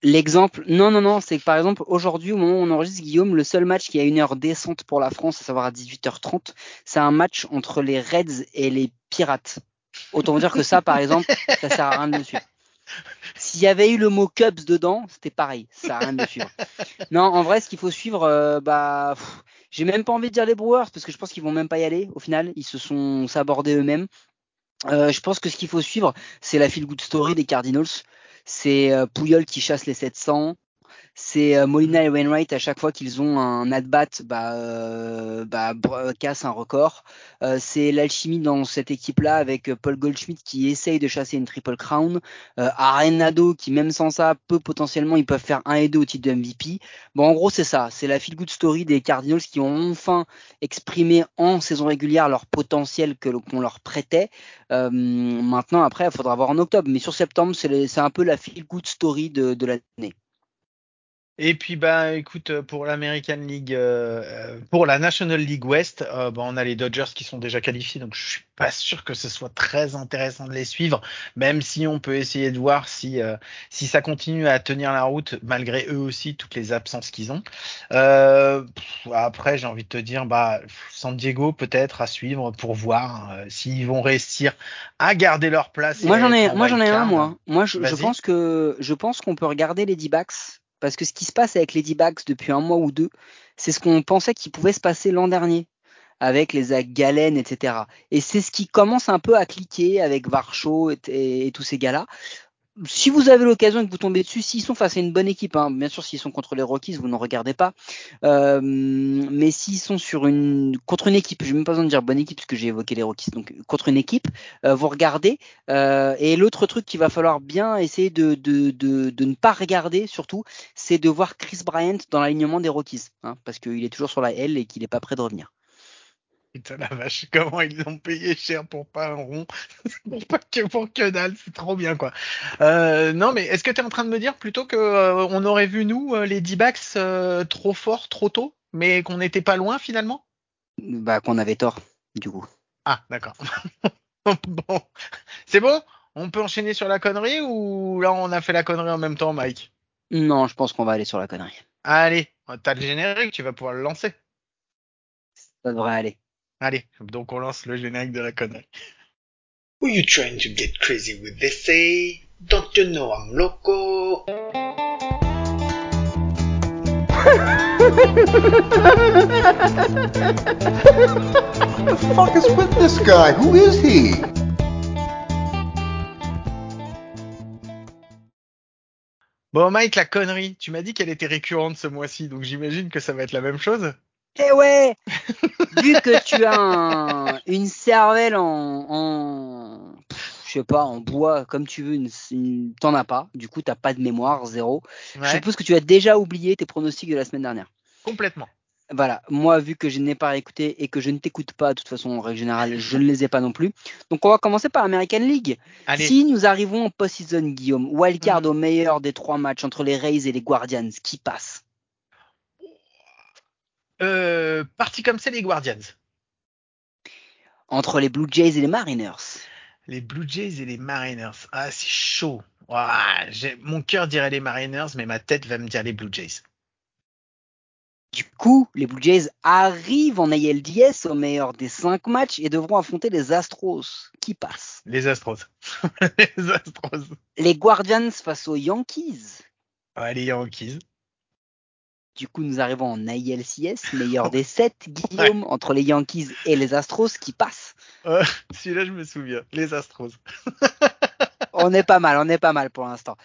S5: L'exemple, non, non, non, c'est que par exemple, aujourd'hui, au moment où on enregistre Guillaume, le seul match qui a une heure décente pour la France, à savoir à 18h30, c'est un match entre les Reds et les Pirates. Autant dire que ça, par exemple, ça sert à rien de le suivre. S'il y avait eu le mot Cubs dedans, c'était pareil, ça sert à rien de suivre. Non, en vrai, ce qu'il faut suivre, euh, bah, j'ai même pas envie de dire les Brewers parce que je pense qu'ils vont même pas y aller. Au final, ils se sont sabordés eux-mêmes. Euh, je pense que ce qu'il faut suivre, c'est la feel good story des Cardinals. C'est euh, Puyol qui chasse les 700. C'est euh, Molina et Wainwright à chaque fois qu'ils ont un at-bat, bah, euh, bah, br- casse un record. Euh, c'est l'alchimie dans cette équipe-là avec euh, Paul Goldschmidt qui essaye de chasser une triple crown. Euh, Arenado qui même sans ça peut potentiellement ils peuvent faire un et deux au titre de MVP. Bon en gros c'est ça, c'est la feel good story des Cardinals qui ont enfin exprimé en saison régulière leur potentiel que qu'on leur prêtait. Euh, maintenant après il faudra voir en octobre, mais sur septembre c'est un peu la feel good story de, de l'année.
S1: Et puis bah écoute pour l'American League, euh, euh, pour la National League West, euh, bah, on a les Dodgers qui sont déjà qualifiés, donc je suis pas sûr que ce soit très intéressant de les suivre, même si on peut essayer de voir si euh, si ça continue à tenir la route malgré eux aussi toutes les absences qu'ils ont. Pff, après j'ai envie de te dire bah San Diego peut-être à suivre pour voir s'ils vont réussir à garder leur place.
S5: Moi j'en ai, moi j'en ai un moi. Moi je, je pense que je pense qu'on peut regarder les D-backs parce que ce qui se passe avec les D-backs depuis un mois ou deux, c'est ce qu'on pensait qu'il pouvait se passer l'an dernier avec les Zach Gallen, etc. Et c'est ce qui commence un peu à cliquer avec Varcho et tous ces gars-là. Si vous avez l'occasion et que vous tombez dessus, s'ils sont face à une bonne équipe, hein, bien sûr s'ils sont contre les Rockies, vous n'en regardez pas. Euh, mais s'ils sont sur une contre une équipe, j'ai même pas besoin de dire bonne équipe puisque j'ai évoqué les Rockies, donc contre une équipe, euh, vous regardez. Euh, et l'autre truc qu'il va falloir bien essayer de, de, de, de ne pas regarder surtout, c'est de voir Chris Bryant dans l'alignement des Rockies, hein, parce qu'il est toujours sur la L et qu'il n'est pas prêt de revenir.
S1: Putain la vache, comment ils l'ont payé cher pour pas un rond, pour pas que pour que dalle, c'est trop bien quoi. Euh, non mais est-ce que tu es en train de me dire plutôt que euh, on aurait vu nous euh, les D-backs euh, trop forts trop tôt, mais qu'on n'était pas loin finalement?
S5: Bah qu'on avait tort, du coup.
S1: Ah d'accord. bon, c'est bon? On peut enchaîner sur la connerie ou là on a fait la connerie en même temps, Mike?
S5: Non, je pense qu'on va aller sur la connerie.
S1: Allez, t'as le générique, tu vas pouvoir le lancer.
S5: Ça devrait aller.
S1: Allez, donc on lance le générique de la connerie. Who you trying to get crazy with? This say? Don't you know I'm loco?
S7: the fuck is with this guy? Who is he?
S1: Bon Mike, la connerie, tu m'as dit qu'elle était récurrente ce mois-ci, donc j'imagine que ça va être la même chose.
S5: Eh ouais Vu que tu as un- une cervelle en, en je sais pas, en bois, comme tu veux, une, une- t'en as pas. Du coup, t'as pas de mémoire, zéro. Je suppose que tu as déjà oublié tes pronostics de la semaine dernière.
S1: complètement.
S5: Voilà, moi, vu que je n'ai pas écouté et que je ne t'écoute pas, de toute façon, en règle générale, je ne les ai pas non plus. Donc, on va commencer par American League.
S1: Allez,
S5: Si nous arrivons en post-season, Guillaume, wildcard
S1: Mhm.
S5: au meilleur des trois matchs entre les Rays et les Guardians, qui passe?
S1: Euh, parti comme c'est les Guardians.
S5: Entre les Blue Jays et les Mariners
S1: Les Blue Jays et les Mariners. Ah, c'est chaud. Ouah, mon cœur dirait les Mariners, mais ma tête va me dire les Blue Jays.
S5: Du coup, les Blue Jays arrivent en ALDS au meilleur des cinq matchs et devront affronter les Astros. Qui passe
S1: Les Astros. les Astros.
S5: Les Guardians face aux Yankees.
S1: Ouais, les Yankees.
S5: Du coup, nous arrivons en ALCS, meilleur des sept, Guillaume, entre les Yankees et les Astros qui passent.
S1: Euh, Celui-là, je me souviens. Les Astros.
S5: On est pas mal, on est pas mal pour l'instant.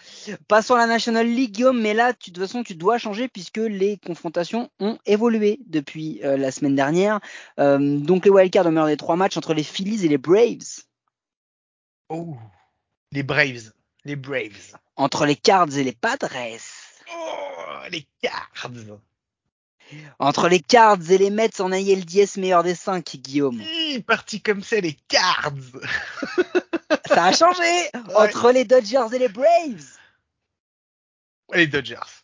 S5: Passons à la National League, Guillaume, mais là, tu, de toute façon, tu dois changer puisque les confrontations ont évolué depuis euh, la semaine dernière. Euh, donc, les wildcards au meilleur des trois matchs entre les Phillies et les Braves.
S1: Oh. Les Braves. Les Braves.
S5: Entre les Cards et les Padres.
S1: Les Cards.
S5: Entre les Cards et les Mets en ALDS meilleur des 5, Guillaume.
S1: Hi, parti comme c'est, les Cards.
S5: Ça a changé Entre les Dodgers et les Braves.
S1: Les Dodgers.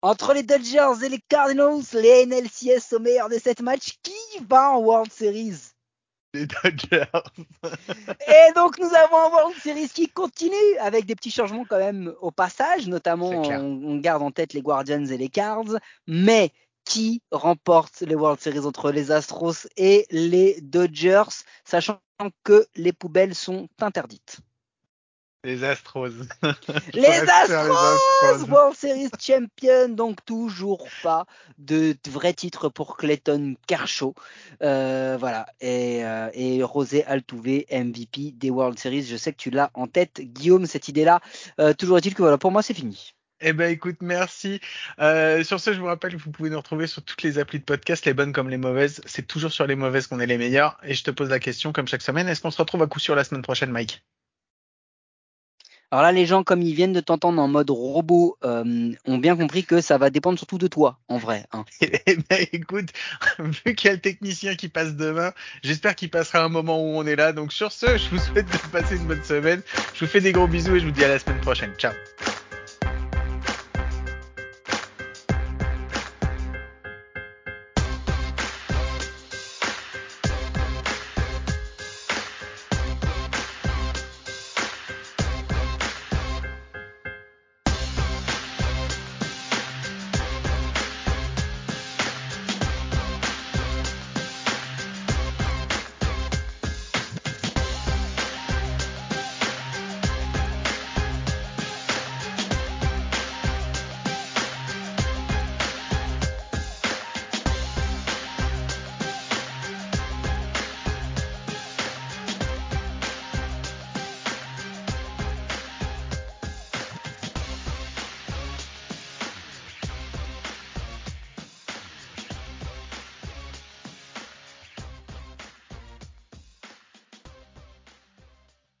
S5: Entre les Dodgers et les Cardinals, les NLCS au meilleur de cette match, qui va en World Series?
S1: Les Dodgers.
S5: Et donc nous avons un World Series qui continue avec des petits changements quand même au passage, notamment on, on garde en tête les Guardians et les Cards, mais qui remporte les World Series entre les Astros et les Dodgers, sachant que les poubelles sont interdites.
S1: Les Astros. Les
S5: Astros,
S1: Astros.
S5: World Series Champion, donc toujours pas de vrai titre pour Clayton Kershaw. Euh, voilà, et, euh, et José Altuve, MVP des World Series. Je sais que tu l'as en tête, Guillaume, cette idée-là. Euh, toujours est-il que voilà, pour moi, c'est fini.
S1: Eh ben écoute, merci. Euh, sur ce, je vous rappelle que vous pouvez nous retrouver sur toutes les applis de podcast, les bonnes comme les mauvaises. C'est toujours sur les mauvaises qu'on est les meilleurs. Et je te pose la question, comme chaque semaine, est-ce qu'on se retrouve à coup sûr la semaine prochaine, Mike?
S5: Alors là, les gens, comme ils viennent de t'entendre en mode robot, euh, ont bien compris que ça va dépendre surtout de toi, en vrai. hein.
S1: Eh ben écoute, vu qu'il y a le technicien qui passe demain, j'espère qu'il passera un moment où on est là. Donc sur ce, je vous souhaite de passer une bonne semaine. Je vous fais des gros bisous et je vous dis à la semaine prochaine. Ciao